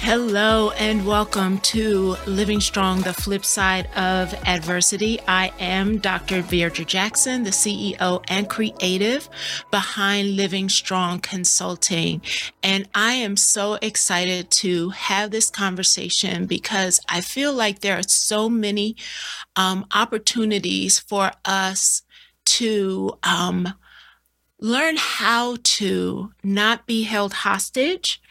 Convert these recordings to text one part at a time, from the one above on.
Hello and welcome to Living Strong, the flip side of adversity. I am Dr. Virdra Jackson, the CEO and creative behind Living Strong Consulting. And I am so excited to have this conversation because I feel like there are so many um, opportunities for us to um, learn how to not be held hostage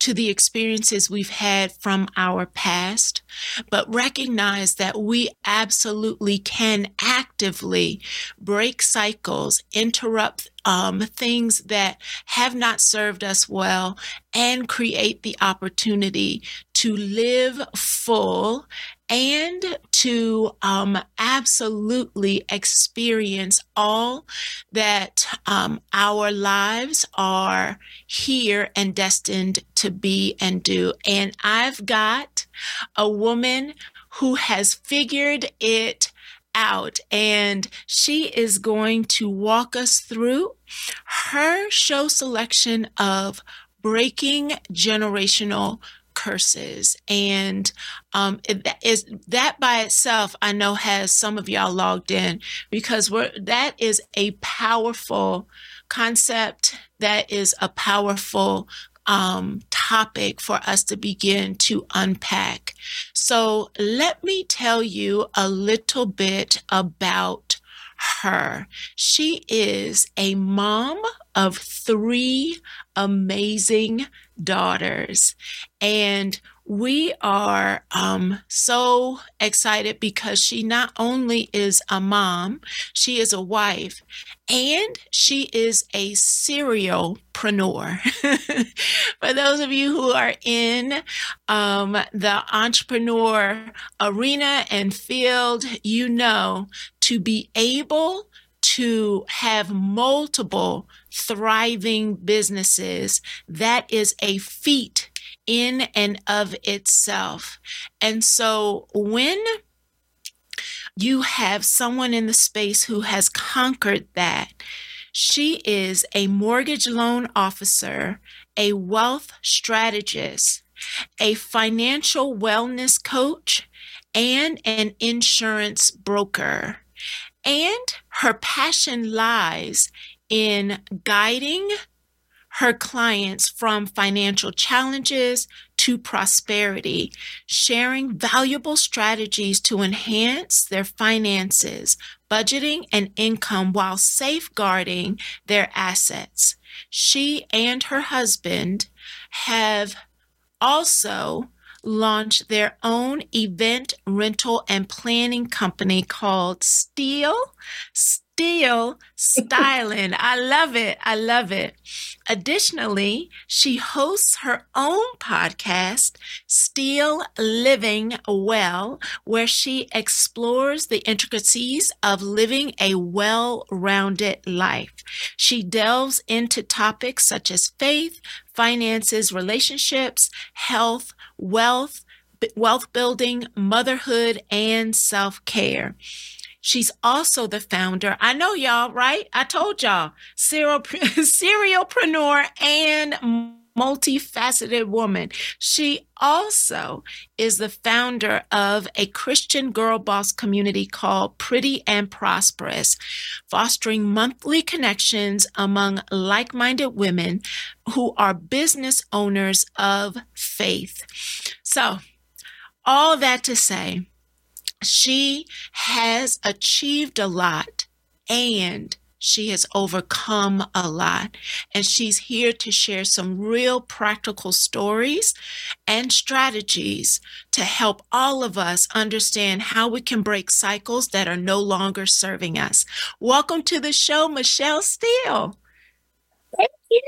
to the experiences we've had from our past, but recognize that we absolutely can actively break cycles, interrupt um, things that have not served us well, and create the opportunity to live full and to um, absolutely experience all that um, our lives are here and destined to be and do. And I've got a woman who has figured it out and she is going to walk us through her show selection of breaking generational curses. And um, that is that by itself i know has some of y'all logged in because we're that is a powerful concept. That is a powerful um, topic for us to begin to unpack. So let me tell you a little bit about her. She is a mom of three amazing daughters. And we are um, so excited because she not only is a mom, she is a wife, and she is a serial serialpreneur. For those of you who are in um, the entrepreneur arena and field, you know to be able to have multiple thriving businesses, that is a feat in and of itself. And so when you have someone in the space who has conquered that, she is a mortgage loan officer, a wealth strategist, a financial wellness coach, and an insurance broker. And her passion lies in guiding her clients from financial challenges to prosperity, sharing valuable strategies to enhance their finances, budgeting, and income while safeguarding their assets. She and her husband have also launched their own event rental and planning company called Steele. Steele Styling. I love it. I love it. Additionally, she hosts her own podcast, Still Living Well, where she explores the intricacies of living a well rounded life. She delves into topics such as faith, finances, relationships, health, wealth, wealth building, motherhood, and self care. She's also the founder. I know y'all, right? I told y'all, serial, serialpreneur and multifaceted woman. She also is the founder of a Christian girl boss community called Pretty and Prosperous, fostering monthly connections among like minded women who are business owners of faith. So, all that to say, she has achieved a lot and she has overcome a lot. And she's here to share some real practical stories and strategies to help all of us understand how we can break cycles that are no longer serving us. Welcome to the show, Michele Steele. Thank you.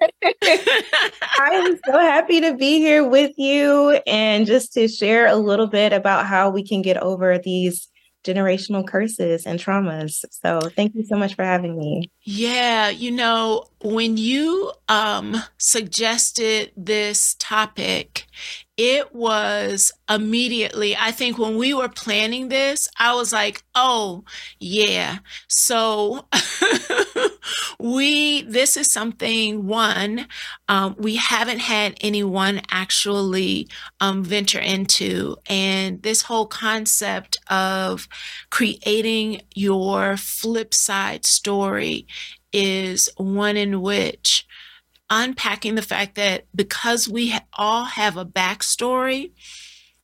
I am so happy to be here with you and just to share a little bit about how we can get over these generational curses and traumas. So thank you so much for having me. Yeah, you know, when you um, suggested this topic, it was immediately, I think when we were planning this, I was like, oh, yeah. So we, this is something, one, um, we haven't had anyone actually um, venture into. And this whole concept of creating your flip side story is one in which unpacking the fact that because we all have a backstory,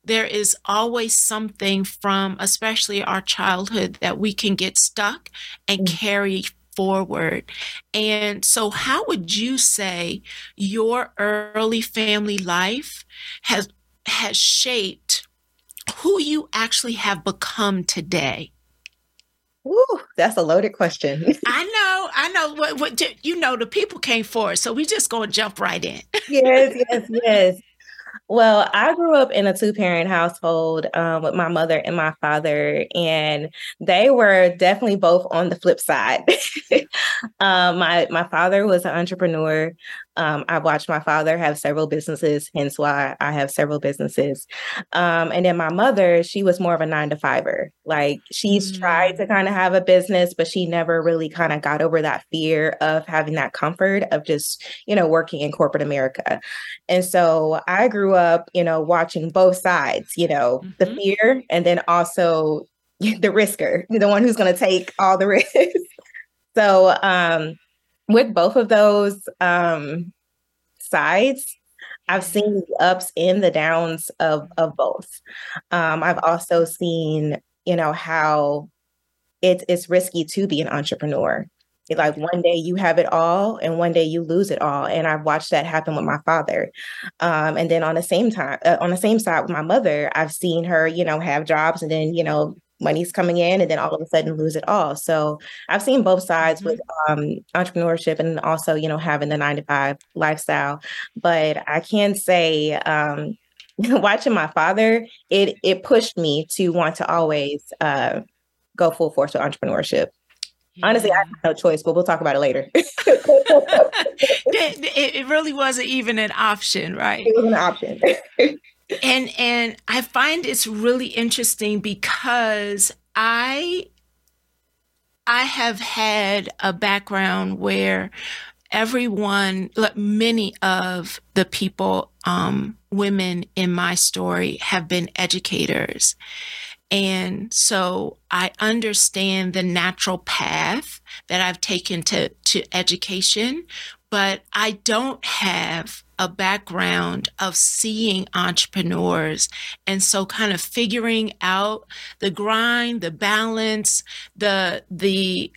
there is always something from, especially our childhood, that we can get stuck and mm. carry forward. And so, how would you say your early family life has has shaped who you actually have become today? Ooh, that's a loaded question. I know, I know. What, what you know, the people came forward, so we just gonna jump right in. yes, yes, yes. Well, I grew up in a two parent household um, with my mother and my father, and they were definitely both on the flip side. um, my my father was an entrepreneur. Um, I watched my father have several businesses, hence why I have several businesses. Um, and then my mother, she was more of a nine to fiver. Like she's mm. tried to kind of have a business, but she never really kind of got over that fear of having that comfort of just, you know, working in corporate America. And so I grew up, you know, watching both sides, you know, mm-hmm. the fear and then also the risker, the one who's going to take all the risk. so, um, with both of those um, sides, I've seen the ups and the downs of of both. Um, I've also seen, you know, how it's it's risky to be an entrepreneur. Like one day you have it all, and one day you lose it all. And I've watched that happen with my father. Um, and then on the same time, uh, on the same side with my mother, I've seen her, you know, have jobs and then you know money's coming in and then all of a sudden lose it all. So I've seen both sides mm-hmm. with um, entrepreneurship and also, you know, having the nine to five lifestyle. But I can say, um, watching my father, it it pushed me to want to always uh, go full force with entrepreneurship. Yeah. Honestly, I have no choice, but we'll talk about it later. it, it, really wasn't even an option, right? It was an option and and I find it's really interesting because I I have had a background where everyone, like many of the people, um, women in my story have been educators. And so I understand the natural path that I've taken to, to education, but I don't have a background of seeing entrepreneurs. And so kind of figuring out the grind, the balance, the, the,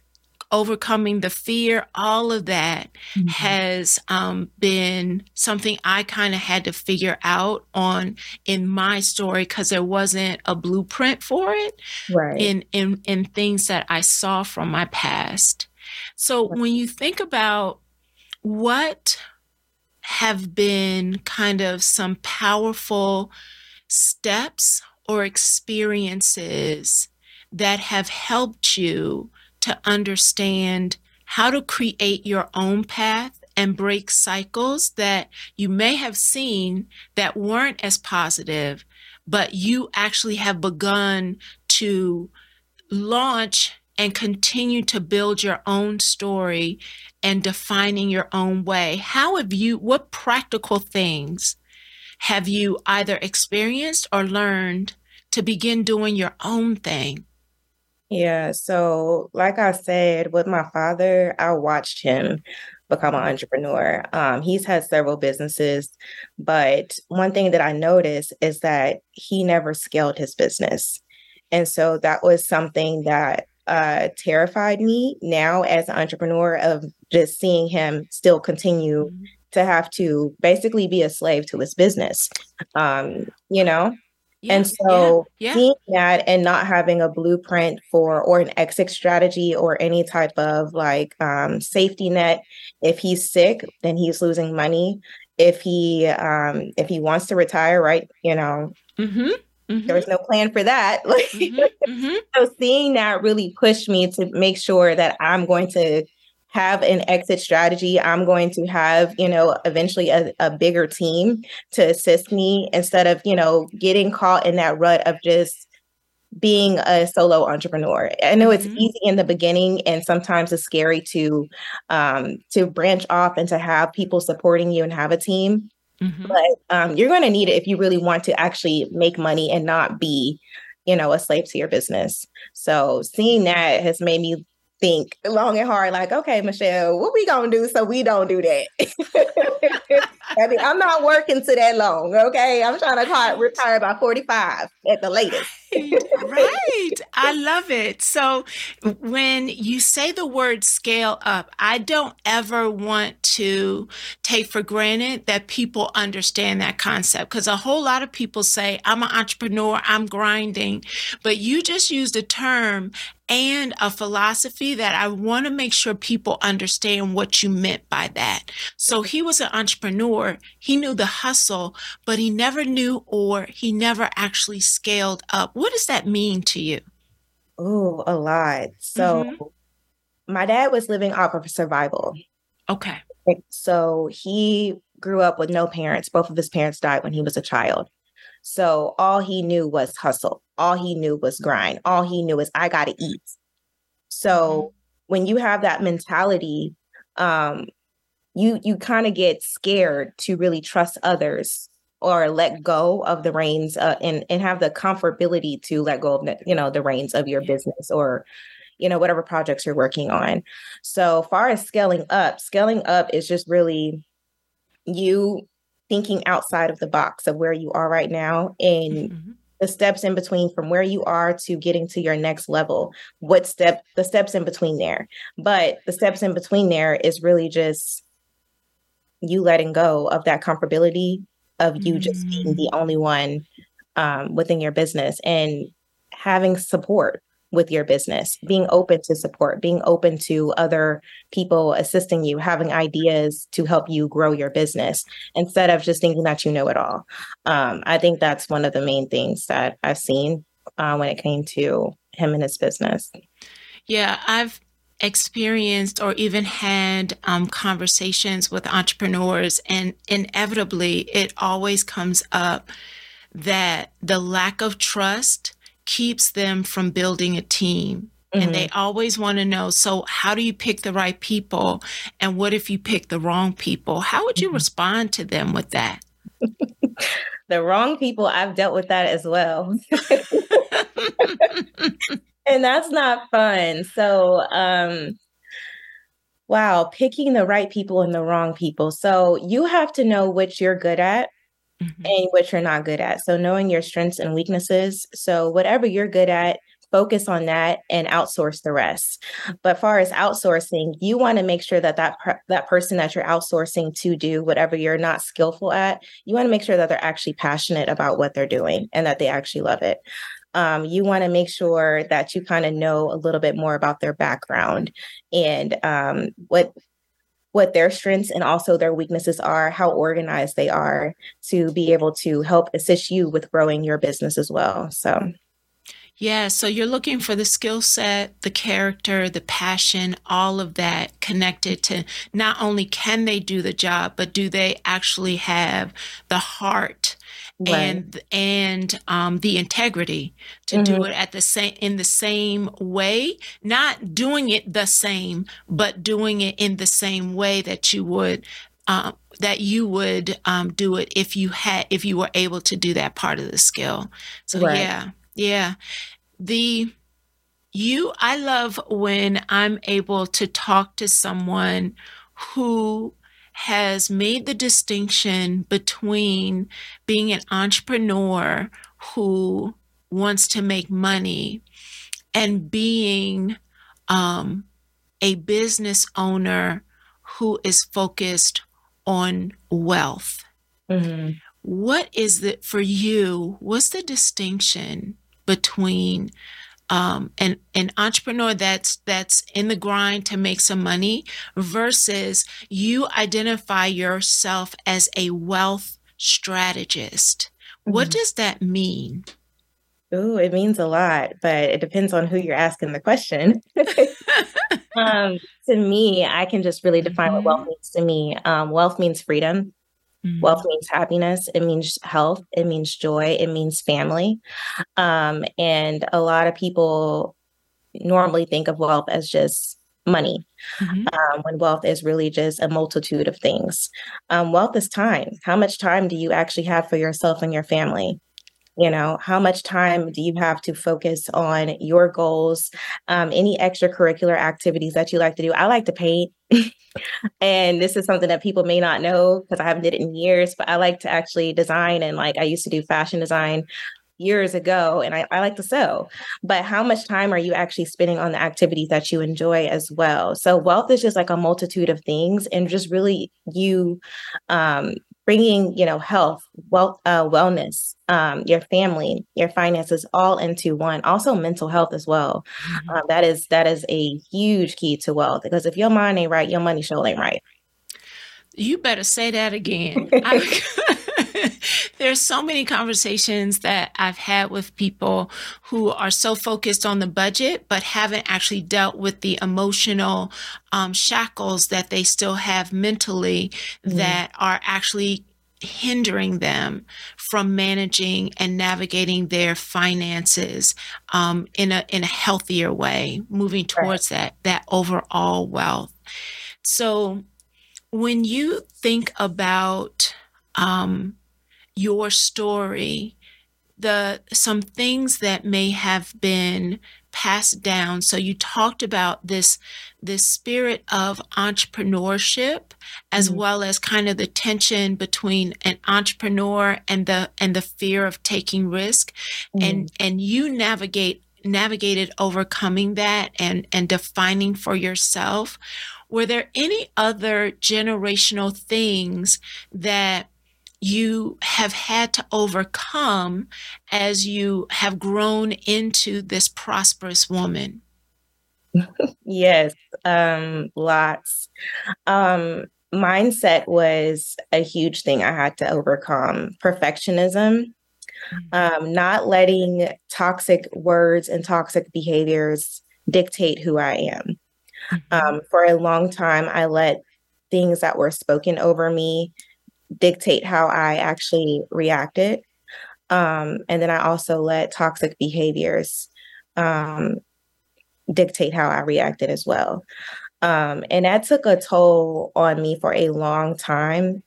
overcoming the fear, all of that mm-hmm. has um, been something I kind of had to figure out on in my story because there wasn't a blueprint for it right. in, in, in things that I saw from my past. So when you think about what have been kind of some powerful steps or experiences that have helped you to understand how to create your own path and break cycles that you may have seen that weren't as positive, but you actually have begun to launch and continue to build your own story and defining your own way. How have you, what practical things have you either experienced or learned to begin doing your own thing? Yeah. So, like I said, with my father, I watched him become an entrepreneur. Um, he's had several businesses, but one thing that I noticed is that he never scaled his business. And so that was something that uh, terrified me now as an entrepreneur of just seeing him still continue mm-hmm. to have to basically be a slave to his business. Um, you know? Yeah, and so yeah, yeah. seeing that and not having a blueprint for or an exit strategy or any type of like um, safety net, if he's sick, then he's losing money. If he um, if he wants to retire, right, you know, mm-hmm Mm-hmm. There was no plan for that. mm-hmm. Mm-hmm. so seeing that really pushed me to make sure that I'm going to have an exit strategy. I'm going to have, you know, eventually a, a bigger team to assist me instead of, you know, getting caught in that rut of just being a solo entrepreneur. I know it's mm-hmm. easy in the beginning and sometimes it's scary to um to branch off and to have people supporting you and have a team. Mm-hmm. But um, you're going to need it if you really want to actually make money and not be, you know, a slave to your business. So seeing that has made me think long and hard, like, okay, Michele, what we gonna do so we don't do that? I mean, I'm not working to that long, okay? I'm trying to retire by 45 at the latest. right. I love it. So when you say the word scale up, I don't ever want to take for granted that people understand that concept because a whole lot of people say, I'm an entrepreneur, I'm grinding. But you just used a term and a philosophy that I want to make sure people understand what you meant by that. So he was an entrepreneur. He knew the hustle, but he never knew or he never actually scaled up. What does that mean to you? Oh, a lot. So mm-hmm. my dad was living off of survival. Okay. So he grew up with no parents. Both of his parents died when he was a child. So all he knew was hustle. All he knew was grind. All he knew is I got to eat. So mm-hmm. when you have that mentality, um, you you kind of get scared to really trust others or let go of the reins uh, and and have the comfortability to let go of the, you know the reins of your business or you know whatever projects you're working on. So far as scaling up, scaling up is just really you thinking outside of the box of where you are right now and mm-hmm. the steps in between from where you are to getting to your next level what step the steps in between there but the steps in between there is really just you letting go of that comfortability of you mm-hmm. just being the mm. only one um, within your business and having support with your business, being open to support, being open to other people assisting you, having ideas to help you grow your business instead of just thinking that you know it all. Um, I think that's one of the main things that I've seen uh, when it came to him and his business. Yeah, I've experienced or even had um, conversations with entrepreneurs, and inevitably it always comes up that the lack of trust keeps them from building a team. Mm-hmm. And they mm-hmm. always want to know so, how do you pick the right people? And what if you pick the wrong people? How would you mm-hmm. respond to them with that? the wrong people, I've dealt with that as well. and that's not fun. So, um, wow, picking the right people and the wrong people. So, you have to know what you're good at mm-hmm. and what you're not good at. So knowing your strengths and weaknesses. So whatever you're good at, focus on that and outsource the rest. But far as outsourcing, you want to make sure that that per- that person that you're outsourcing to do whatever you're not skillful at, you want to make sure that they're actually passionate about what they're doing and that they actually love it. Um, you want to make sure that you kind of know a little bit more about their background and um, what what their strengths and also their weaknesses are, how organized they are to be able to help assist you with growing your business as well. So, yeah, so you're looking for the skill set, the character, the passion, all of that connected to not only can they do the job, but do they actually have the heart right. and and um, the integrity to mm-hmm. do it at the same in the same way, not doing it the same, but doing it in the same way that you would um, that you would um, do it if you had if you were able to do that part of the skill. So right. yeah, yeah. The you I love when I'm able to talk to someone who has made the distinction between being an entrepreneur who wants to make money and being um, a business owner who is focused on wealth. Mm-hmm. What is it for you? What's the distinction between um, an, an entrepreneur that's that's in the grind to make some money versus you identify yourself as a wealth strategist. Mm-hmm. What does that mean? Oh, it means a lot, but it depends on who you're asking the question. um, to me, I can just really define what wealth mm-hmm. means to me. Um, wealth means freedom. Mm-hmm. Wealth means happiness. It means health. It means joy. It means family. Um, and a lot of people normally think of wealth as just money, mm-hmm. um, when wealth is really just a multitude of things. Um, wealth is time. How much time do you actually have for yourself and your family? You know how much time do you have to focus on your goals? Um, any extracurricular activities that you like to do? I like to paint. And this is something that people may not know because i haven't did it in years but i like to actually design and like i used to do fashion design years ago and I, I, like to sew. But how much time are you actually spending on the activities that you enjoy as well? So wealth is just like a multitude of things and just really you um, bringing you know health wealth uh, wellness um, your family your finances all into one. Also mental health as well. Mm-hmm. uh, that is that is a huge key to wealth because if your mind ain't right your money sure ain't right. You better say that again there's so many conversations that I've had with people who are so focused on the budget, but haven't actually dealt with the emotional um, shackles that they still have mentally mm. that are actually hindering them from managing and navigating their finances um, in a in a healthier way, moving towards right. that that overall wealth. So, when you think about um, your story, the some things that may have been passed down. So you talked about this this spirit of entrepreneurship as mm-hmm. well as kind of the tension between an entrepreneur and the and the fear of taking risk mm-hmm. and and you navigate navigated overcoming that and and defining for yourself were there any other generational things that you have had to overcome as you have grown into this prosperous woman? yes, um, lots. Um, mindset was a huge thing I had to overcome. Perfectionism, um, not letting toxic words and toxic behaviors dictate who I am. Mm-hmm. Um, for a long time, I let things that were spoken over me dictate how I actually reacted. Um, and then I also let toxic behaviors um, dictate how I reacted as well. Um, and that took a toll on me for a long time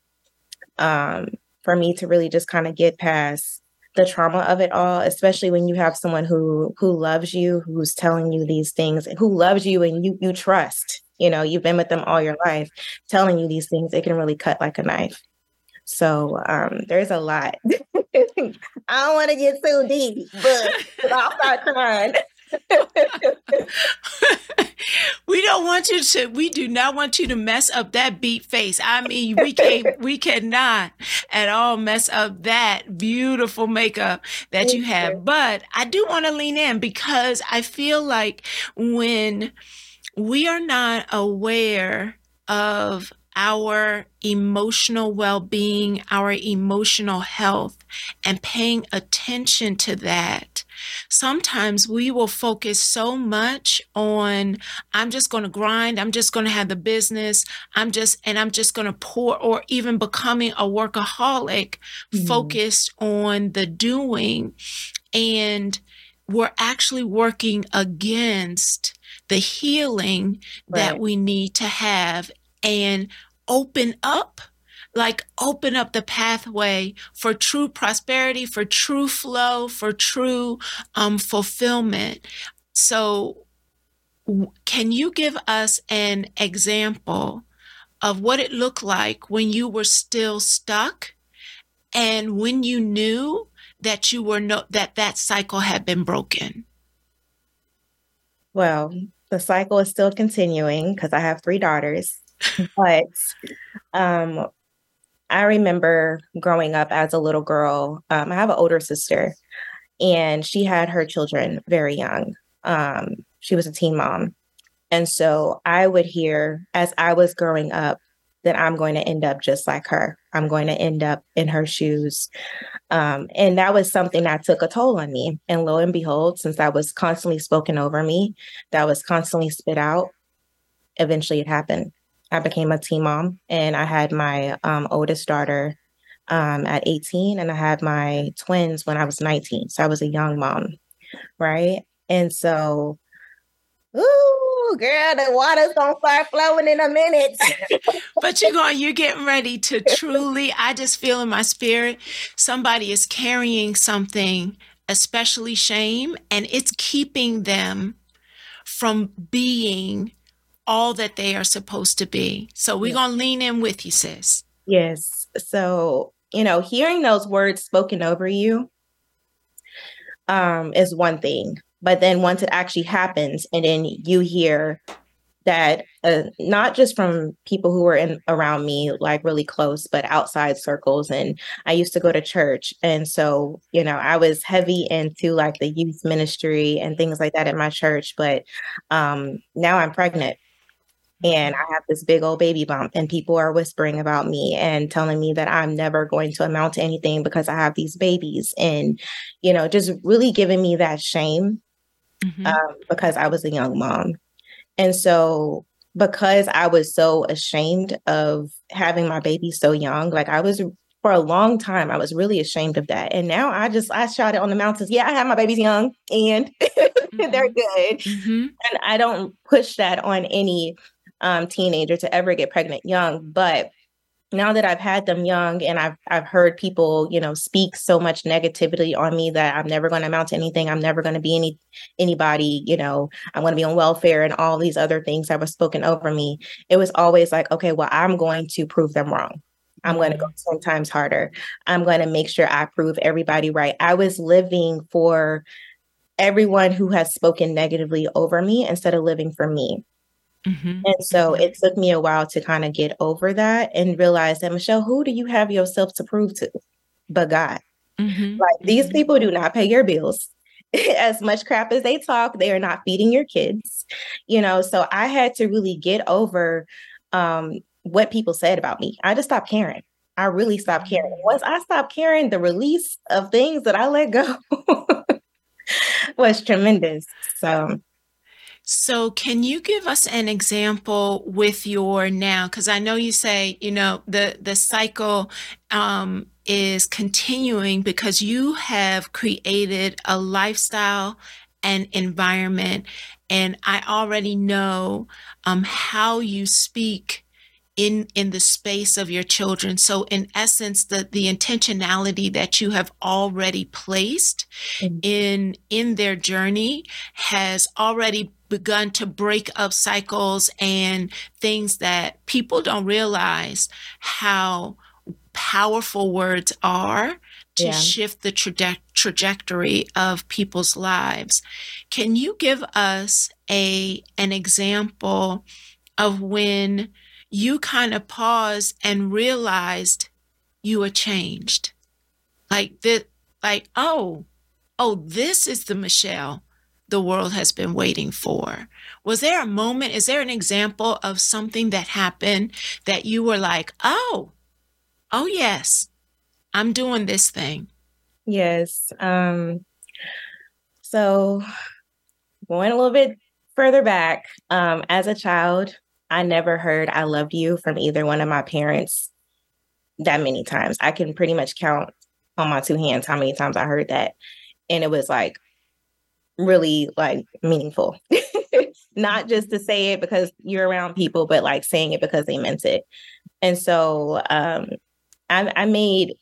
um, for me to really just kind of get past the trauma of it all especially when you have someone who who loves you who's telling you these things who loves you and you you trust you know you've been with them all your life telling you these things it can really cut like a knife so um, there's a lot. I don't want to get too deep, but I'll start crying. we don't want you to we do not want you to mess up that beat face i mean we can't we cannot at all mess up that beautiful makeup that you have but i do want to lean in because i feel like when we are not aware of our emotional well being, our emotional health, and paying attention to that. Sometimes we will focus so much on, I'm just going to grind, I'm just going to have the business, I'm just, and I'm just going to pour, or even becoming a workaholic mm. focused on the doing. And we're actually working against the healing right. that we need to have and open up like open up the pathway for true prosperity for true flow for true um, fulfillment. So can you give us an example of what it looked like when you were still stuck and when you knew that you were no that that cycle had been broken? Well the cycle is still continuing because i have three daughters but um, I remember growing up as a little girl. Um, I have an older sister, and she had her children very young. Um, she was a teen mom. And so I would hear as I was growing up that I'm going to end up just like her. I'm going to end up in her shoes. Um, and that was something that took a toll on me. And lo and behold, since that was constantly spoken over me, that was constantly spit out, eventually it happened. I became a teen mom and I had my um, oldest daughter um, at 18 and I had my twins when I was 19. So I was a young mom, right? And so, ooh, girl, the water's gonna start flowing in a minute. but you're going, you're getting ready to truly, I just feel in my spirit, somebody is carrying something, especially shame, and it's keeping them from being all that they are supposed to be. So we're going to lean in with you, sis. Yes. So, you know, hearing those words spoken over you um, is one thing. But then once it actually happens, and then you hear that uh, not just from people who were in around me like really close but outside circles and i used to go to church and so you know i was heavy into like the youth ministry and things like that at my church but um now i'm pregnant and I have this big old baby bump, and people are whispering about me and telling me that I'm never going to amount to anything because I have these babies, and you know, just really giving me that shame mm-hmm. um, because I was a young mom. And so, because I was so ashamed of having my baby so young, like I was for a long time, I was really ashamed of that. And now I just I shout it on the mountains. Yeah, I have my babies young and mm-hmm. they're good. Mm-hmm. And I don't push that on any um, teenager to ever get pregnant young. But now that I've had them young and I've I've heard people, you know, speak so much negativity on me that I'm never going to amount to anything. I'm never going to be any anybody, you know, I'm going to be on welfare and all these other things that were spoken over me. It was always like, okay, well, I'm going to prove them wrong. I'm going to go 10 times harder. I'm going to make sure I prove everybody right. I was living for everyone who has spoken negatively over me instead of living for me. Mm-hmm. And so it took me a while to kind of get over that and realize that, Michele, who do you have yourself to prove to? But God. Mm-hmm. Like these mm-hmm. people do not pay your bills. as much crap as they talk, they are not feeding your kids. You know, so I had to really get over um, what people said about me. I just stopped caring. I really stopped caring. Mm-hmm. Once I stopped caring, the release of things that I let go was tremendous. So so, can you give us an example with your now? Because I know you say, you know, the the cycle um, is continuing because you have created a lifestyle and environment, and I already know um, how you speak in in the space of your children so in essence the the intentionality that you have already placed mm-hmm. in in their journey has already begun to break up cycles and things that people don't realize how powerful words are to yeah. shift the traje- trajectory of people's lives. Can you give us a an example of when you kind of paused and realized you were changed? Like that like oh, oh this is the Michele the world has been waiting for. Was there a moment, is there an example of something that happened that you were like, oh, oh, yes, I'm doing this thing? Yes. Um, so, going a little bit further back, um, as a child, I never heard I love you from either one of my parents that many times. I can pretty much count on my two hands how many times I heard that. And it was like really like meaningful. Not just to say it because you're around people, but like saying it because they meant it. And so um, I, I made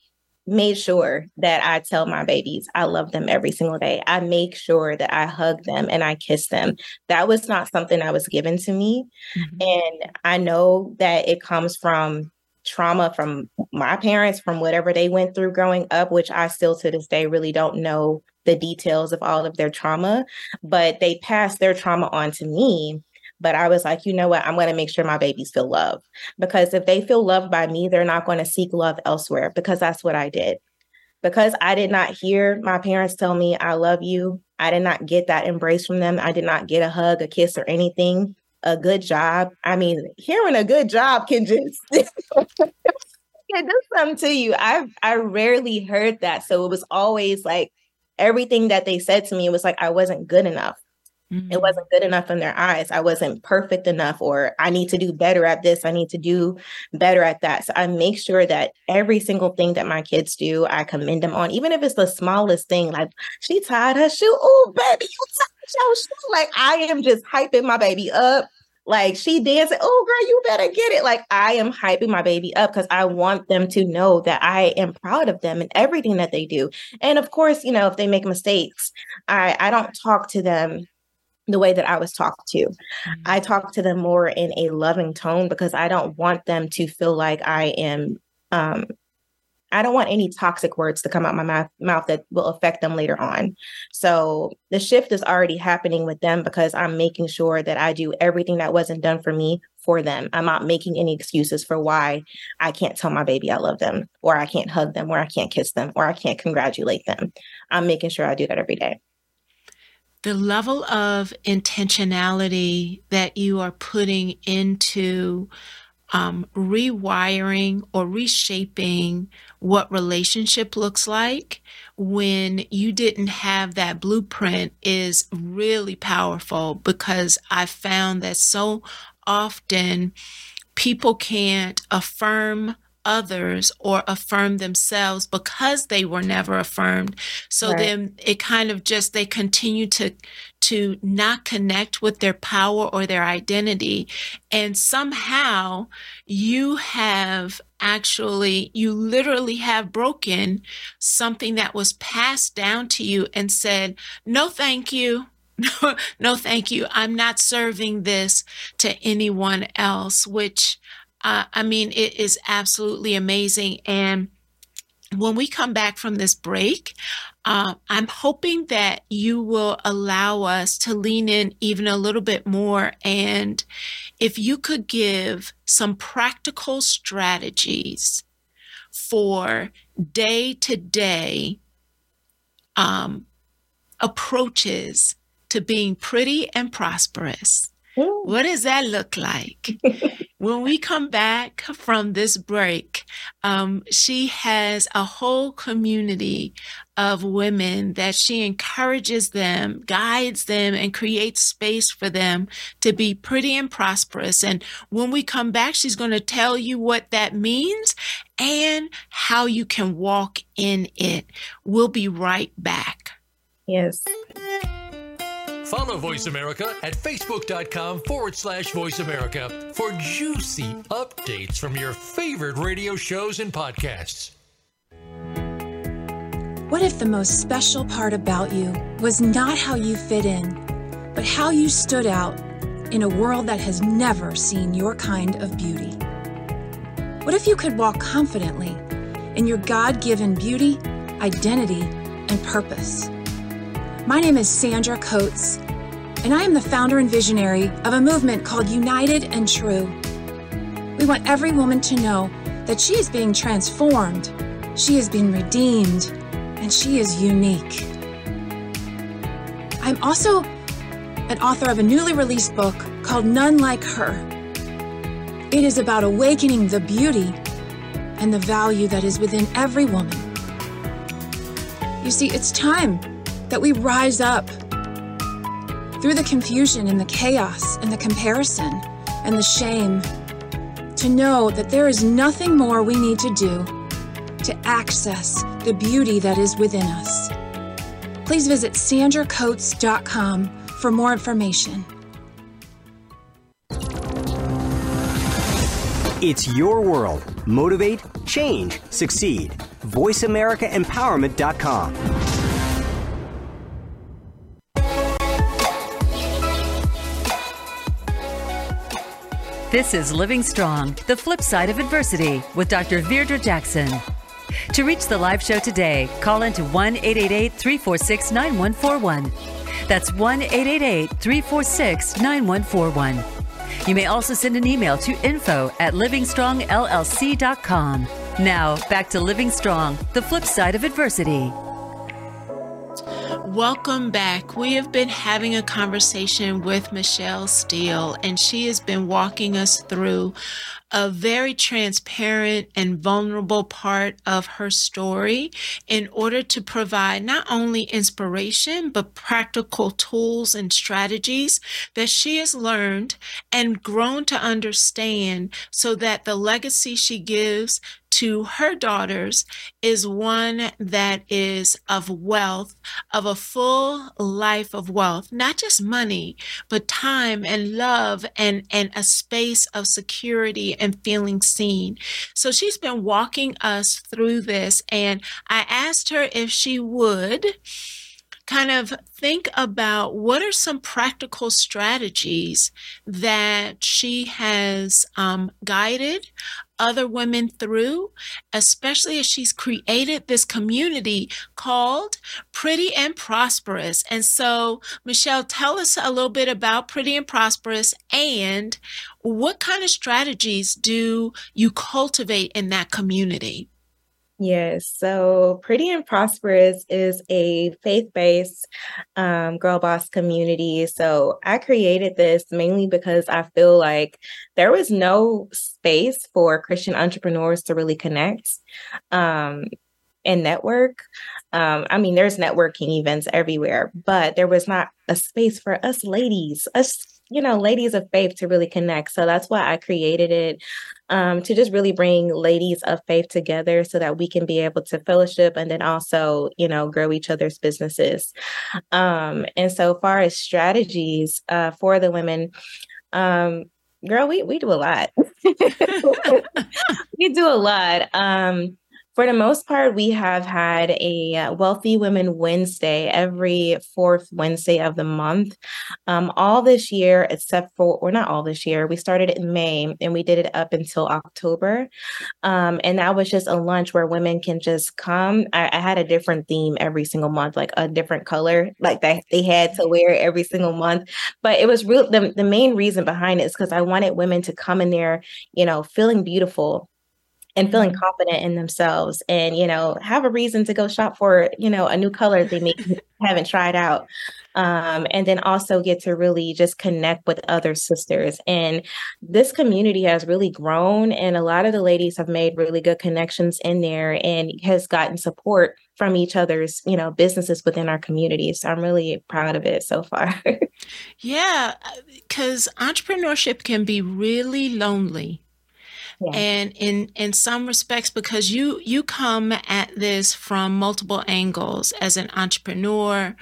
made sure that I tell my babies I love them every single day. I make sure that I hug them and I kiss them. That was not something that was given to me. Mm-hmm. And I know that it comes from trauma from my parents, from whatever they went through growing up, which I still to this day really don't know the details of all of their trauma, but they passed their trauma on to me. But I was like, you know what? I'm going to make sure my babies feel love because if they feel loved by me, they're not going to seek love elsewhere because that's what I did. Because I did not hear my parents tell me, I love you. I did not get that embrace from them. I did not get a hug, a kiss, or anything. A good job. I mean, hearing a good job can just can do something to you. I I rarely heard that. So it was always like everything that they said to me was like I wasn't good enough. Mm-hmm. It wasn't good enough in their eyes. I wasn't perfect enough, or I need to do better at this. I need to do better at that. So I make sure that every single thing that my kids do, I commend them on, even if it's the smallest thing. Like she tied her shoe. Oh, baby, you tied your shoe. Like I am just hyping my baby up. Like she dancing, oh girl, you better get it. Like I am hyping my baby up because I want them to know that I am proud of them and everything that they do. And of course, you know, if they make mistakes, I I don't talk to them the way that I was talked to. Mm-hmm. I talk to them more in a loving tone because I don't want them to feel like I am um I don't want any toxic words to come out my mouth, mouth that will affect them later on. So the shift is already happening with them because I'm making sure that I do everything that wasn't done for me for them. I'm not making any excuses for why I can't tell my baby I love them, or I can't hug them, or I can't kiss them, or I can't congratulate them. I'm making sure I do that every day. The level of intentionality that you are putting into um, rewiring or reshaping what relationship looks like when you didn't have that blueprint is really powerful because I found that so often people can't affirm others or affirm themselves because they were never affirmed so right. then it kind of just they continue to to not connect with their power or their identity and somehow you have actually you literally have broken something that was passed down to you and said no thank you no, no, thank you. I'm not serving this to anyone else, which I mean, it is absolutely amazing. And when we come back from this break, uh, I'm hoping that you will allow us to lean in even a little bit more. And if you could give some practical strategies for day to day approaches to being pretty and prosperous. What does that look like? when we come back from this break, um, she has a whole community of women that she encourages them, guides them, and creates space for them to be pretty and prosperous. And when we come back, she's going to tell you what that means and how you can walk in it. We'll be right back. Yes. Follow Voice America at facebook.com forward slash voice America for juicy updates from your favorite radio shows and podcasts. What if the most special part about you was not how you fit in, but how you stood out in a world that has never seen your kind of beauty? What if you could walk confidently in your God given beauty, identity, and purpose? My name is Sandra Coates, and I am the founder and visionary of a movement called United and True. We want every woman to know that she is being transformed, she is being redeemed, and she is unique. I'm also an author of a newly released book called None Like Her. It is about awakening the beauty and the value that is within every woman. You see, it's time that we rise up through the confusion and the chaos and the comparison and the shame to know that there is nothing more we need to do to access the beauty that is within us. Please visit sandracoates.com for more information. It's your world. Motivate, change, succeed. VoiceAmericaEmpowerment.com. This is Living Strong, the flip side of adversity with Dr. Virdra Jackson. To reach the live show today, call into 1 888 346 9141. That's 1 888 346 9141. You may also send an email to info at livingstrongllc.com. Now, back to Living Strong, the flip side of adversity. Welcome back. We have been having a conversation with Michele Steele, and she has been walking us through a very transparent and vulnerable part of her story in order to provide not only inspiration, but practical tools and strategies that she has learned and grown to understand so that the legacy she gives to her daughters is one that is of wealth, of a full life of wealth, not just money, but time and love and, and a space of security and feeling seen. So she's been walking us through this, and I asked her if she would kind of think about what are some practical strategies that she has um, guided other women through, especially as she's created this community called Pretty and Prosperous. And so, Michele, tell us a little bit about Pretty and Prosperous and what kind of strategies do you cultivate in that community? Yes. So Pretty and Prosperous is a faith based um, girl boss community. So I created this mainly because I feel like there was no space for Christian entrepreneurs to really connect um, and network. Um, I mean, there's networking events everywhere, but there was not a space for us ladies, us you know, ladies of faith to really connect. So that's why I created it um, to just really bring ladies of faith together so that we can be able to fellowship and then also, you know, grow each other's businesses. Um, and so far as strategies uh, for the women, um, girl, we, we do a lot. we do a lot. Um, for the most part, we have had a uh, Wealthy Women Wednesday every fourth Wednesday of the month. Um, all this year, except for, or not all this year, we started in May and we did it up until October. Um, and that was just a lunch where women can just come. I, I, had a different theme every single month, like a different color, like that they had to wear every single month. But it was real. The, the main reason behind it is because I wanted women to come in there, you know, feeling beautiful and feeling mm-hmm. confident in themselves and you know have a reason to go shop for you know a new color they may haven't tried out um, and then also get to really just connect with other sisters. And this community has really grown and a lot of the ladies have made really good connections in there and has gotten support from each other's you know businesses within our community. So i'm really proud of it so far. Yeah because entrepreneurship can be really lonely yeah. and in in some respects because you you come at this from multiple angles as an entrepreneur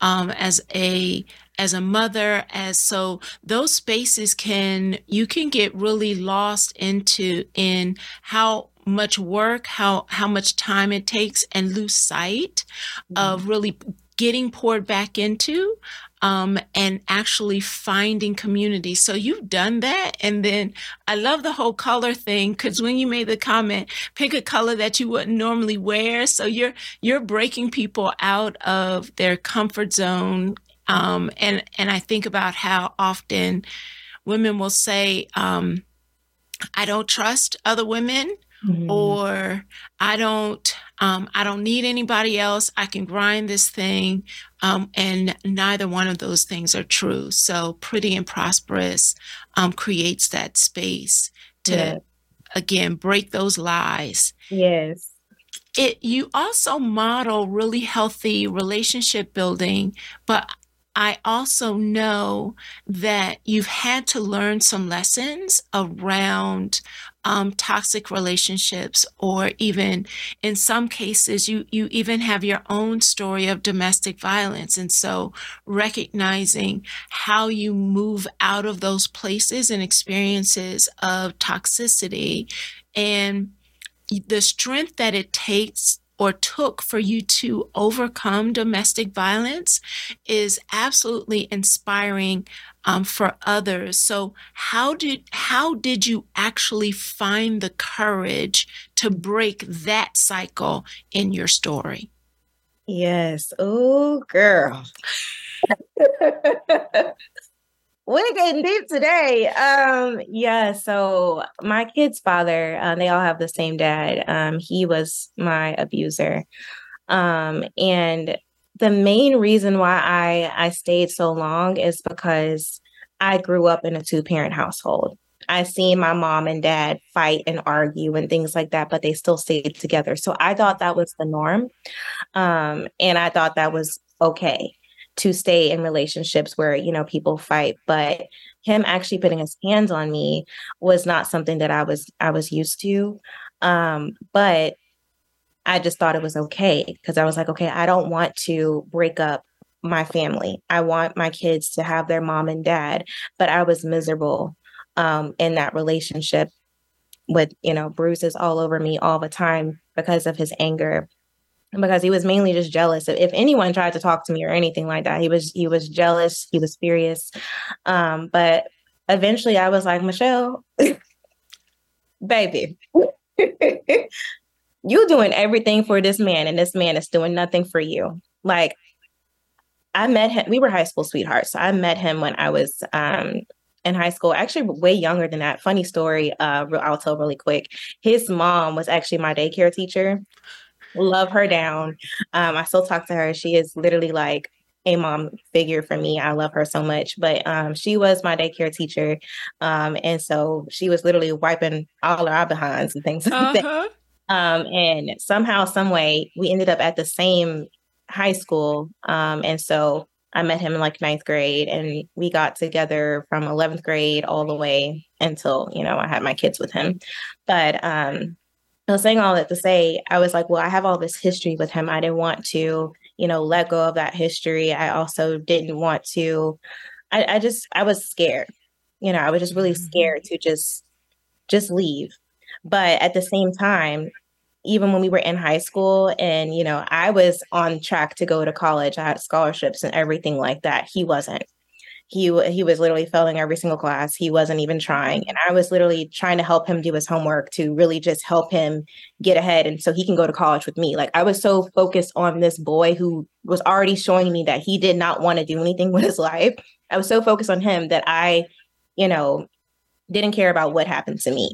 um, as a as a mother as so those spaces can you can get really lost into in how much work how how much time it takes and lose sight mm-hmm. of really getting poured back into um, and actually finding community. So you've done that. And then I love the whole color thing because when you made the comment, pick a color that you wouldn't normally wear. So you're you're breaking people out of their comfort zone. Um, and and I think about how often women will say, um, "I don't trust other women." Mm-hmm. or I don't um, I don't need anybody else. I can grind this thing. Um, and neither one of those things are true. So pretty and prosperous um, creates that space to yeah. again break those lies. Yes. It you also model really healthy relationship building, but I also know that you've had to learn some lessons around um, toxic relationships, or even in some cases, you, you even have your own story of domestic violence. And so recognizing how you move out of those places and experiences of toxicity and the strength that it takes or took for you to overcome domestic violence is absolutely inspiring um, for others. So how did how did you actually find the courage to break that cycle in your story? Yes. Oh, girl. We're getting deep today. Um, yeah, so my kid's father, uh, they all have the same dad. Um, he was my abuser. Um, and the main reason why I I stayed so long is because I grew up in a two parent household. I seen my mom and dad fight and argue and things like that, but they still stayed together. So I thought that was the norm. Um, and I thought that was okay to stay in relationships where, you know, people fight. But him actually putting his hands on me was not something that I was I was used to. Um, but I just thought it was okay because I was like, okay, I don't want to break up my family. I want my kids to have their mom and dad, but I was miserable um, in that relationship with, you know, bruises all over me all the time because of his anger because he was mainly just jealous. If anyone tried to talk to me or anything like that, he was he was jealous, he was furious. Um, but eventually I was like, Michele, baby, you doing everything for this man, and this man is doing nothing for you. Like I met him, we were high school sweethearts. So I met him when I was um in high school, actually way younger than that. Funny story, uh, I'll tell really quick. His mom was actually my daycare teacher. Love her down. Um, I still talk to her. She is literally like a mom figure for me. I love her so much. But um, she was my daycare teacher. Um, and so she was literally wiping all our behinds and things like uh-huh. that. Um, and somehow, some way, we ended up at the same high school. Um, and so I met him in like ninth grade, and we got together from 11th grade all the way until, you know, I had my kids with him. But um, I was saying all that to say, I was like, well, I have all this history with him. I didn't want to, you know, let go of that history. I also didn't want to, I, I just, I was scared. You know, I was just really mm-hmm. scared to just, just leave. But at the same time, even when we were in high school and you know i was on track to go to college. I had scholarships and everything like that. He wasn't. He he was literally failing every single class. He wasn't even trying. And i was literally trying to help him do his homework to really just help him get ahead and so he can go to college with me. Like i was so focused on this boy who was already showing me that he did not want to do anything with his life. I was so focused on him that i you know didn't care about what happened to me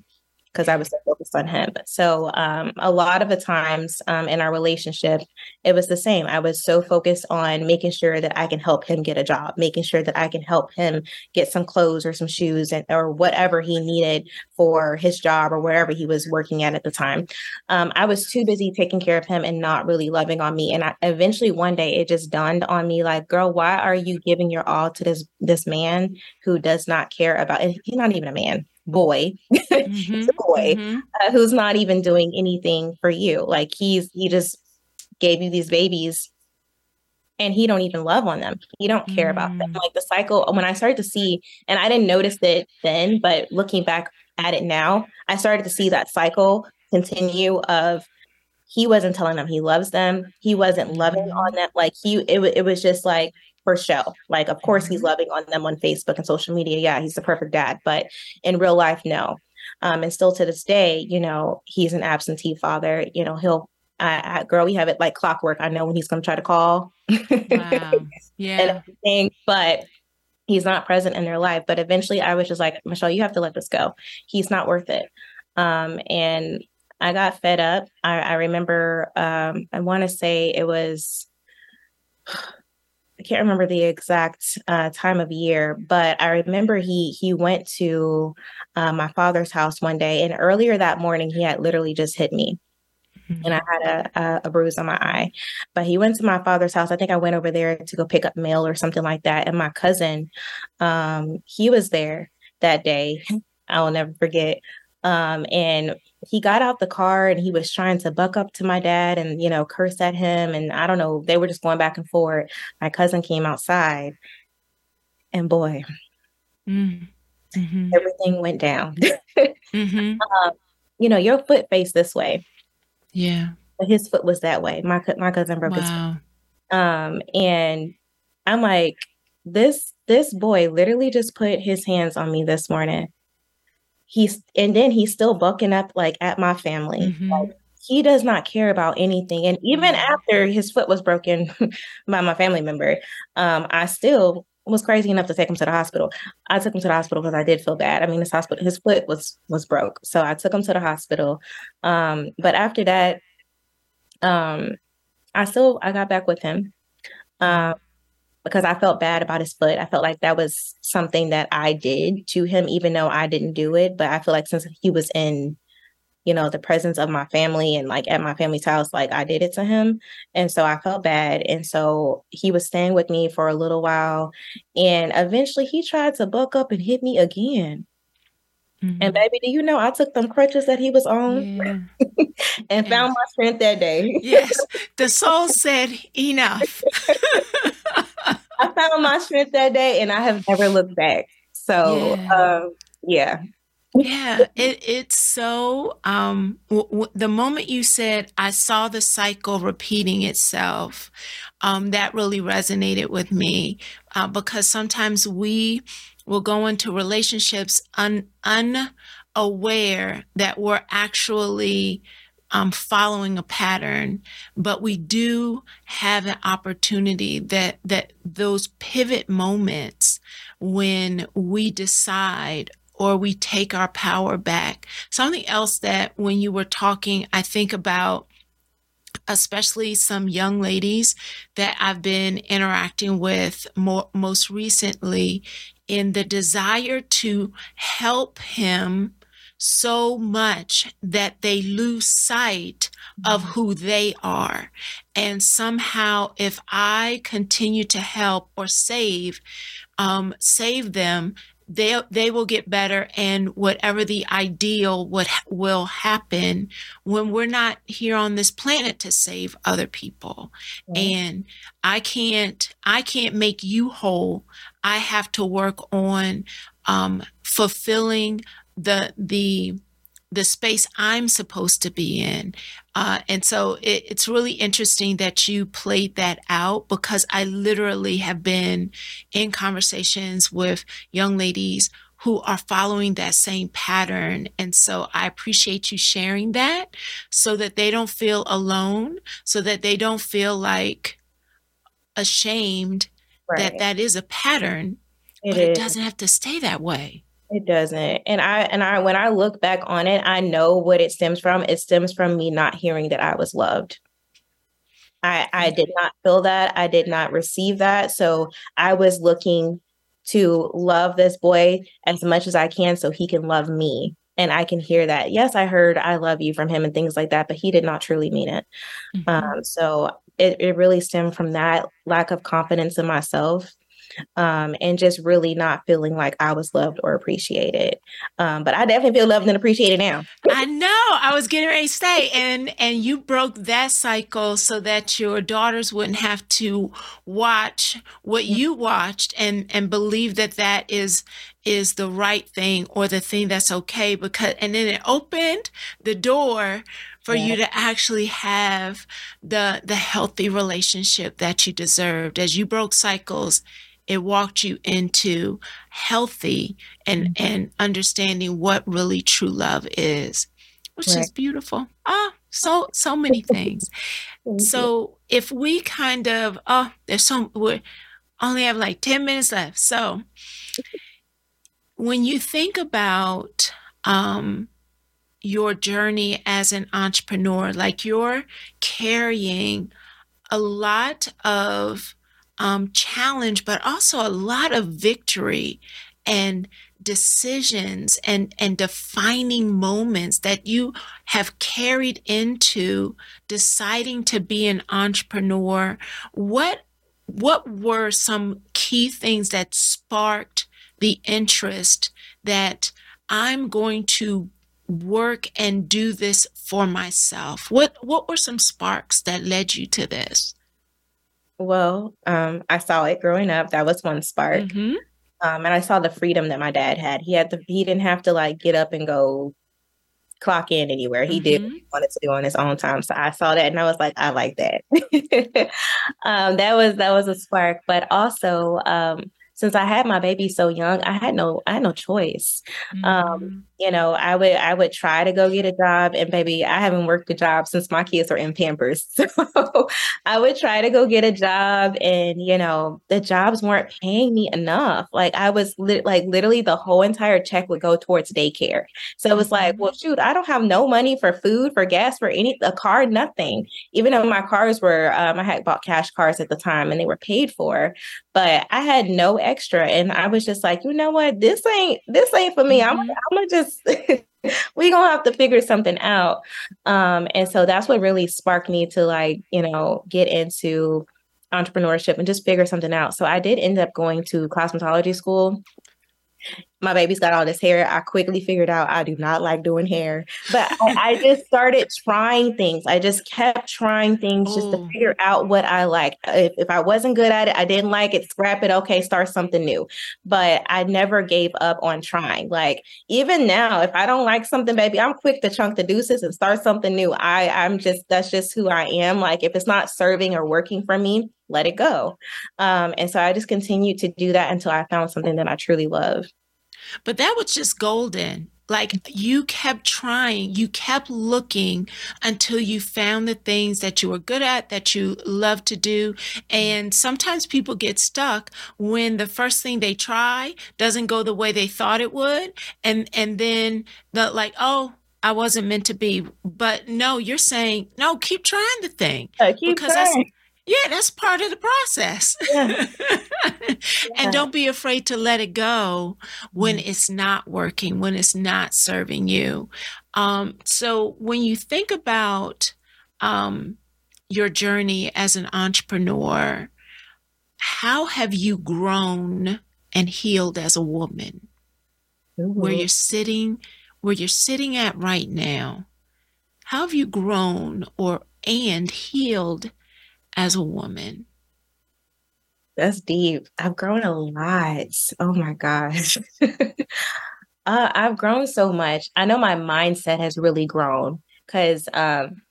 because I was so focused on him. So um, a lot of the times um, in our relationship, it was the same. I was so focused on making sure that I can help him get a job, making sure that I can help him get some clothes or some shoes and or whatever he needed for his job or wherever he was working at at the time. Um, I was too busy taking care of him and not really loving on me. And I, eventually one day it just dawned on me like, girl, why are you giving your all to this this man who does not care about? And he's not even a man boy, mm-hmm, boy mm-hmm. uh, who's not even doing anything for you. Like he's he just gave you these babies and he don't even love on them. He don't care mm. about them. Mm. Like the cycle when I started to see and I didn't notice it then, but looking back at it now, I started to see that cycle continue of he wasn't telling them he loves them. He wasn't loving on mm-hmm. them. Like he, it, it was just like for show. Like, of course, he's mm-hmm. loving on them on Facebook and social media. Yeah, he's the perfect dad. But in real life, no. Um, and still to this day, you know, he's an absentee father. You know, he'll, I, I, girl, we have it like clockwork. I know when he's going to try to call. Wow. Yeah. and but he's not present in their life. But eventually I was just like, Michele, you have to let this go. He's not worth it. Um, and I got fed up. I, I remember, um, I want to say it was I can't remember the exact uh, time of year, but I remember he he went to uh, my father's house one day, and earlier that morning he had literally just hit me, mm-hmm. and I had a, a, a bruise on my eye. But he went to my father's house. I think I went over there to go pick up mail or something like that, and my cousin, um, he was there that day. I'll never forget. Um, and he got out the car and he was trying to buck up to my dad and you know curse at him. And i don't know they were just going back and forth. My cousin came outside and boy mm. hmm everything went down. Mm-hmm. um, you know your foot faced this way. Yeah. But his foot was that way. My, my cousin broke wow. his foot. Um and i'm like this this boy literally just put his hands on me this morning he's and then he's still bucking up like at my family. Mm-hmm. like, he does not care about anything. And even mm-hmm. after his foot was broken by my family member um i still was crazy enough to take him to the hospital. I took him to the hospital because i did feel bad. I mean his hospital his foot was was broke. So i took him to the hospital. Um but after that um i still i got back with him. Um, because I felt bad about his foot. I felt like that was something that I did to him, even though I didn't do it. But I feel like since he was in, you know, the presence of my family and like at my family's house, like I did it to him. And so I felt bad. And so he was staying with me for a little while. And eventually he tried to buck up and hit me again. Mm-hmm. And baby, do you know I took them crutches that he was on yeah. and found my strength that day. yes. The soul said enough. I found my strength that day and I have never looked back. So, yeah. Um, yeah. yeah, it, it's so. Um, w- w- the moment you said, I saw the cycle repeating itself, um, that really resonated with me uh, because sometimes we will go into relationships un- unaware that we're actually um, following a pattern, but we do have an opportunity that that those pivot moments when we decide or we take our power back. Something else that when you were talking, I think about especially some young ladies that I've been interacting with more, most recently in the desire to help him so much that they lose sight of mm-hmm. who they are. And somehow, if I continue to help or save, um, save them, they they will get better and whatever the ideal what will happen when we're not here on this planet to save other people and i can't i can't make you whole i have to work on um, fulfilling the the the space I'm supposed to be in. Uh, and so it, it's really interesting that you played that out because I literally have been in conversations with young ladies who are following that same pattern. And so I appreciate you sharing that so that they don't feel alone, so that they don't feel like ashamed right. that that is a pattern, it but is. it doesn't have to stay that way. It doesn't. And I and I when I look back on it, I know what it stems from. It stems from me not hearing that I was loved. I I did not feel that. I did not receive that. So I was looking to love this boy as much as I can so he can love me. And I can hear that. Yes, I heard I love you from him and things like that, but he did not truly mean it. Mm-hmm. Um, so it, it really stemmed from that lack of confidence in myself um, and just really not feeling like I was loved or appreciated. Um, but I definitely feel loved and appreciated now. I know. I was getting ready to say, and and you broke that cycle so that your daughters wouldn't have to watch what you watched and and believe that that is is the right thing or the thing that's okay because and then it opened the door for yeah. you to actually have the the healthy relationship that you deserved as you broke cycles it walked you into healthy and mm-hmm. and understanding what really true love is which right. is beautiful ah so so many things so if we kind of oh there's so we only have like 10 minutes left so when you think about um your journey as an entrepreneur like you're carrying a lot of um, challenge, but also a lot of victory and decisions and and defining moments that you have carried into deciding to be an entrepreneur. What what were some key things that sparked the interest that I'm going to work and do this for myself? What what were some sparks that led you to this well, um, I saw it growing up. That was one spark. Mm-hmm. Um, and I saw the freedom that my dad had. He had the he didn't have to like get up and go clock in anywhere. He mm-hmm. did what he wanted to do on his own time. So I saw that and I was like, I like that. um, that was that was a spark. But also, um, since I had my baby so young, I had no I had no choice. Um, mm-hmm. Um, you know, I would I would try to go get a job and baby, I haven't worked a job since my kids are in Pampers. So I would try to go get a job and you know, the jobs weren't paying me enough. Like I was li- like literally the whole entire check would go towards daycare. So it was like, well shoot, I don't have no money for food, for gas, for any a car, nothing. Even though my cars were um, I had bought cash cars at the time and they were paid for, but I had no extra and I was just like, you know what? This ain't this ain't for me. I'm, I'm gonna just we gonna have to figure something out. Um, and so that's what really sparked me to like, you know, get into entrepreneurship and just figure something out. So I did end up going to cosmetology school my baby's got all this hair. I quickly figured out I do not like doing hair, but I, I just started trying things. I just kept trying things just to figure out what I like. If, if I wasn't good at it, I didn't like it, scrap it. Okay, start something new. But I never gave up on trying. Like even now, if I don't like something, baby, I'm quick to chunk the deuces and start something new. I I'm just that's just who I am. Like if it's not serving or working for me, let it go. Um, and so I just continued to do that until I found something that I truly love. But that was just golden. Like you kept trying, you kept looking until you found the things that you were good at, that you love to do. And sometimes people get stuck when the first thing they try doesn't go the way they thought it would. And, and then the like, oh, I wasn't meant to be. But no, you're saying, no, keep trying the thing. Uh, keep because trying. Yeah, that's part of the process. Yeah. and don't be afraid to let it go when Mm-hmm. it's not working, when it's not serving you. Um, so when you think about um, your journey as an entrepreneur, how have you grown and healed as a woman? Where you're sitting, where you're sitting at right now, how have you grown or and healed as a woman? That's deep. I've grown a lot. Oh my gosh. uh, I've grown so much. I know my mindset has really grown because um,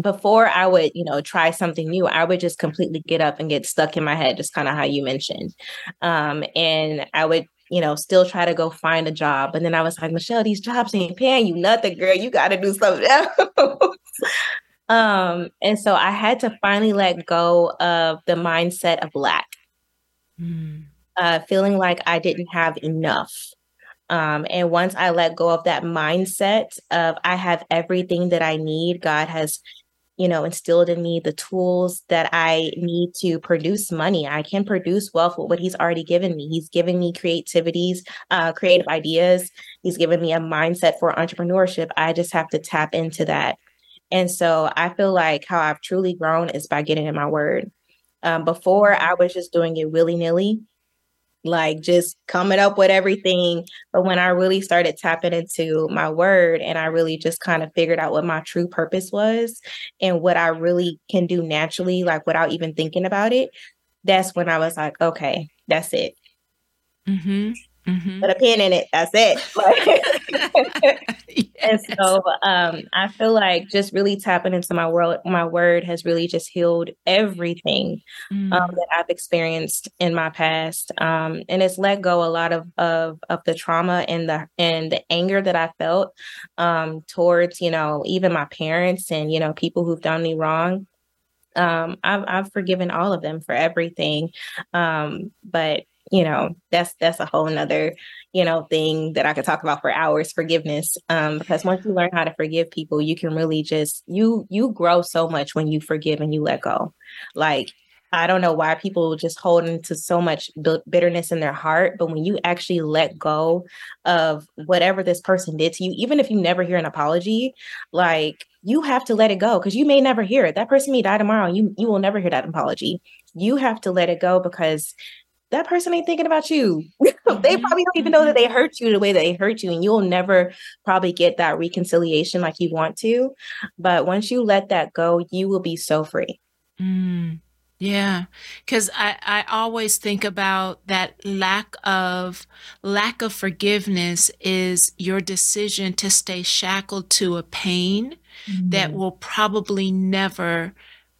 before I would, you know, try something new, I would just completely get up and get stuck in my head, just kind of how you mentioned. Um, and I would, you know, still try to go find a job. And then I was like, Michele, these jobs ain't paying you nothing, girl. You got to do something else. um, and so I had to finally let go of the mindset of lack uh, feeling like I didn't have enough. Um, and once I let go of that mindset of I have everything that I need, God has, you know, instilled in me the tools that I need to produce money. I can produce wealth with what He's already given me. He's given me creativities, uh, creative ideas. He's given me a mindset for entrepreneurship. I just have to tap into that. And so I feel like how I've truly grown is by getting in my word. Um, before I was just doing it willy nilly, like just coming up with everything. But when I really started tapping into my word and I really just kind of figured out what my true purpose was and what I really can do naturally, like without even thinking about it, that's when I was like, okay, that's it. Mm-hmm. Mm-hmm. Put a pin in it. That's it. Like, and so um, I feel like just really tapping into my world, my word has really just healed everything um, Mm. that I've experienced in my past, um, and it's let go a lot of of of the trauma and the and the anger that I felt um, towards you know even my parents and you know people who've done me wrong. Um, I've I've forgiven all of them for everything, um, but you know that's that's a whole nother you know thing that I could talk about for hours. Forgiveness, um, because once you learn how to forgive people, you can really just you you grow so much when you forgive and you let go. Like I don't know why people just hold into so much bi- bitterness in their heart, but when you actually let go of whatever this person did to you, even if you never hear an apology, like you have to let it go because you may never hear it. That person may die tomorrow, you you will never hear that apology. You have to let it go because that person ain't thinking about you. they Mhm, probably don't even know that they hurt you the way that they hurt you, and you'll never probably get that reconciliation like you want to. But once you let that go, you will be so free. Mm, yeah, because I, I always think about that lack of lack of forgiveness is your decision to stay shackled to a pain that will probably never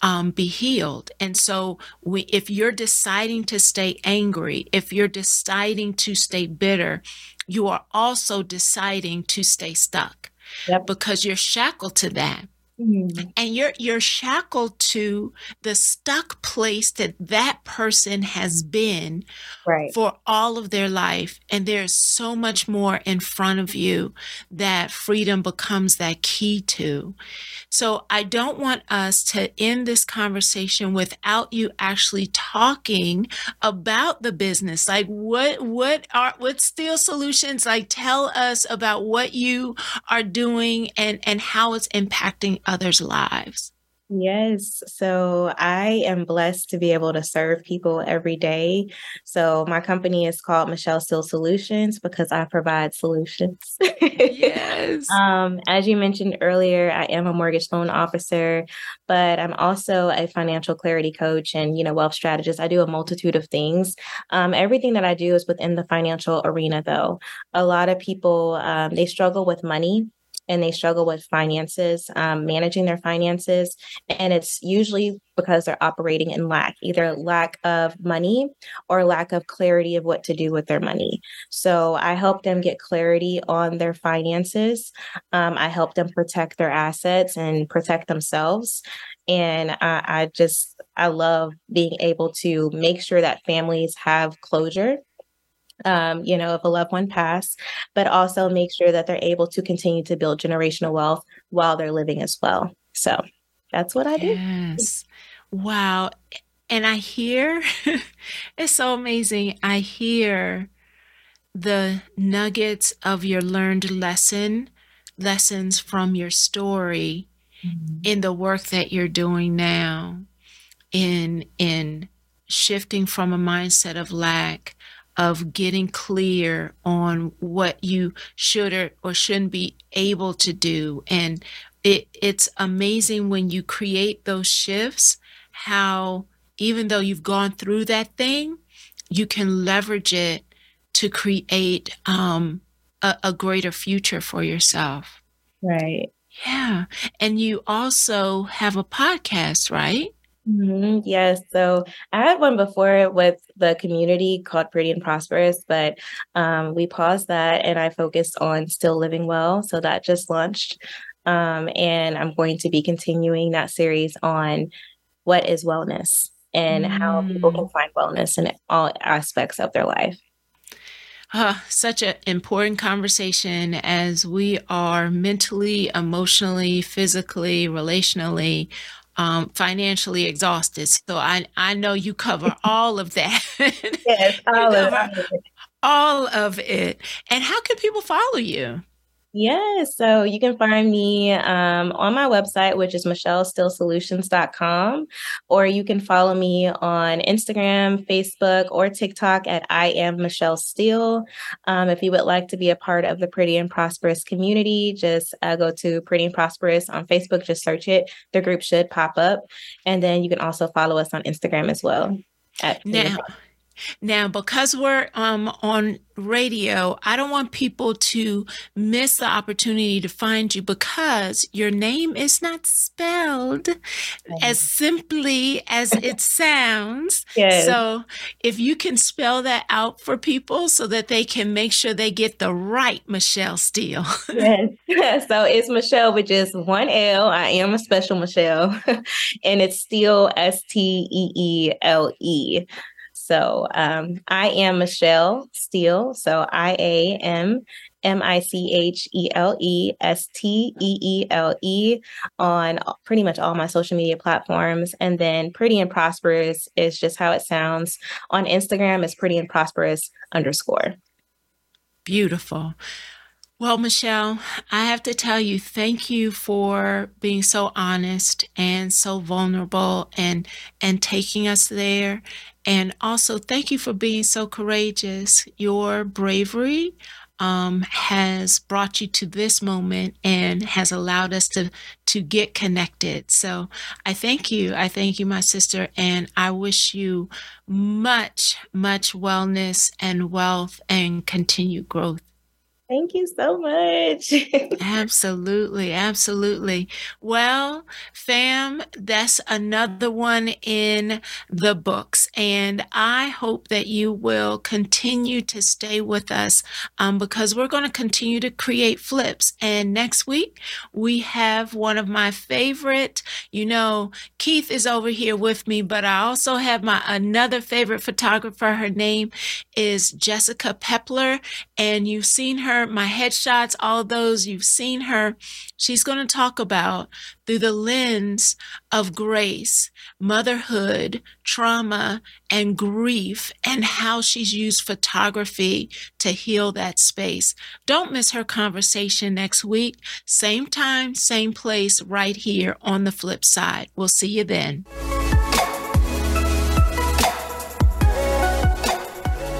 um, be healed. And so, we, if you're deciding to stay angry, if you're deciding to stay bitter, you are also deciding to stay stuck Yep. because you're shackled to that Mhm. and you're you're shackled to the stuck place that that person has been Right. for all of their life and there's so much more in front of you that freedom becomes that key to so i don't want us to end this conversation without you actually talking about the business like what what are what Steele Solutions like tell us about what you are doing and and how it's impacting others lives Yes. So I am blessed to be able to serve people every day. So my company is called Michele Steele Solutions because I provide solutions. yes Um, as you mentioned earlier, I am a mortgage loan officer, but I'm also a financial clarity coach and, you know, wealth strategist. I do a multitude of things. Um, everything that I do is within the financial arena, though. A lot of people, um, they struggle with money and they struggle with finances, um, managing their finances. And it's usually because they're operating in lack, either lack of money or lack of clarity of what to do with their money. So I help them get clarity on their finances. Um, I help them protect their assets and protect themselves. And I, I just, I love being able to make sure that families have closure um, you know, if a loved one passed, but also make sure that they're able to continue to build generational wealth while they're living as well. So that's what I do. Yes. Wow. And I hear, it's so amazing. I hear the nuggets of your learned lesson, lessons from your story in the work that you're doing now in in shifting from a mindset of lack of getting clear on what you should or, or shouldn't be able to do. And it it's amazing when you create those shifts how even though you've gone through that thing you can leverage it to create um, a, a greater future for yourself. Right. yeah. And you also have a podcast right Mhm, Yes. So I had one before with the community called Pretty and Prosperous, but um, we paused that and I focused on still living well. So that just launched. Um, and I'm going to be continuing that series on what is wellness and how people can find wellness in all aspects of their life. Uh, such an important conversation as we are mentally, emotionally, physically, relationally, um, financially exhausted. So I, I know you cover all of that. Yes, all of it. all of it. And how can people follow you? Yeah, so you can find me um, on my website, which is michelesteelesolutions.com, or you can follow me on Instagram, Facebook, or TikTok at I am Michele Steele. Um, if you would like to be a part of the Pretty and Prosperous community, just uh, go to Pretty and Prosperous on Facebook, just search it. The group should pop up. And then you can also follow us on Instagram as well. At Now, now because we're um, on radio, I don't want people to miss the opportunity to find you because your name is not spelled as simply as it sounds. Yes. So if you can spell that out for people so that they can make sure they get the right Michele Steele. Yes. so it's Michele with just one L. I am a special Michele. and it's Steele S T E E L E. So um, I am Michele Steele. So I A M M I C H E L E S T E E L E on pretty much all my social media platforms. And then Pretty and Prosperous is just how it sounds. On Instagram is Pretty and Prosperous underscore. Beautiful. Well, Michele, I have to tell you, thank you for being so honest and so vulnerable and and taking us there. And also thank you for being so courageous. Your bravery um, has brought you to this moment and has allowed us to to get connected. So I thank you. I thank you, my sister, and I wish you much, much wellness and wealth and continued growth. Thank you so much. absolutely. Absolutely. Well, fam, that's another one in the books. And I hope that you will continue to stay with us um, because we're going to continue to create flips. And next week, we have one of my favorite, you know, Keith is over here with me, but I also have my another favorite photographer. Her name is Jessica Pepler. And you've seen her her, my headshots, all those, you've seen her. She's going to talk about through the lens of grace, motherhood, trauma, and grief, and how she's used photography to heal that space. Don't miss her conversation next week. Same time, same place, right here on the flip side. We'll see you then.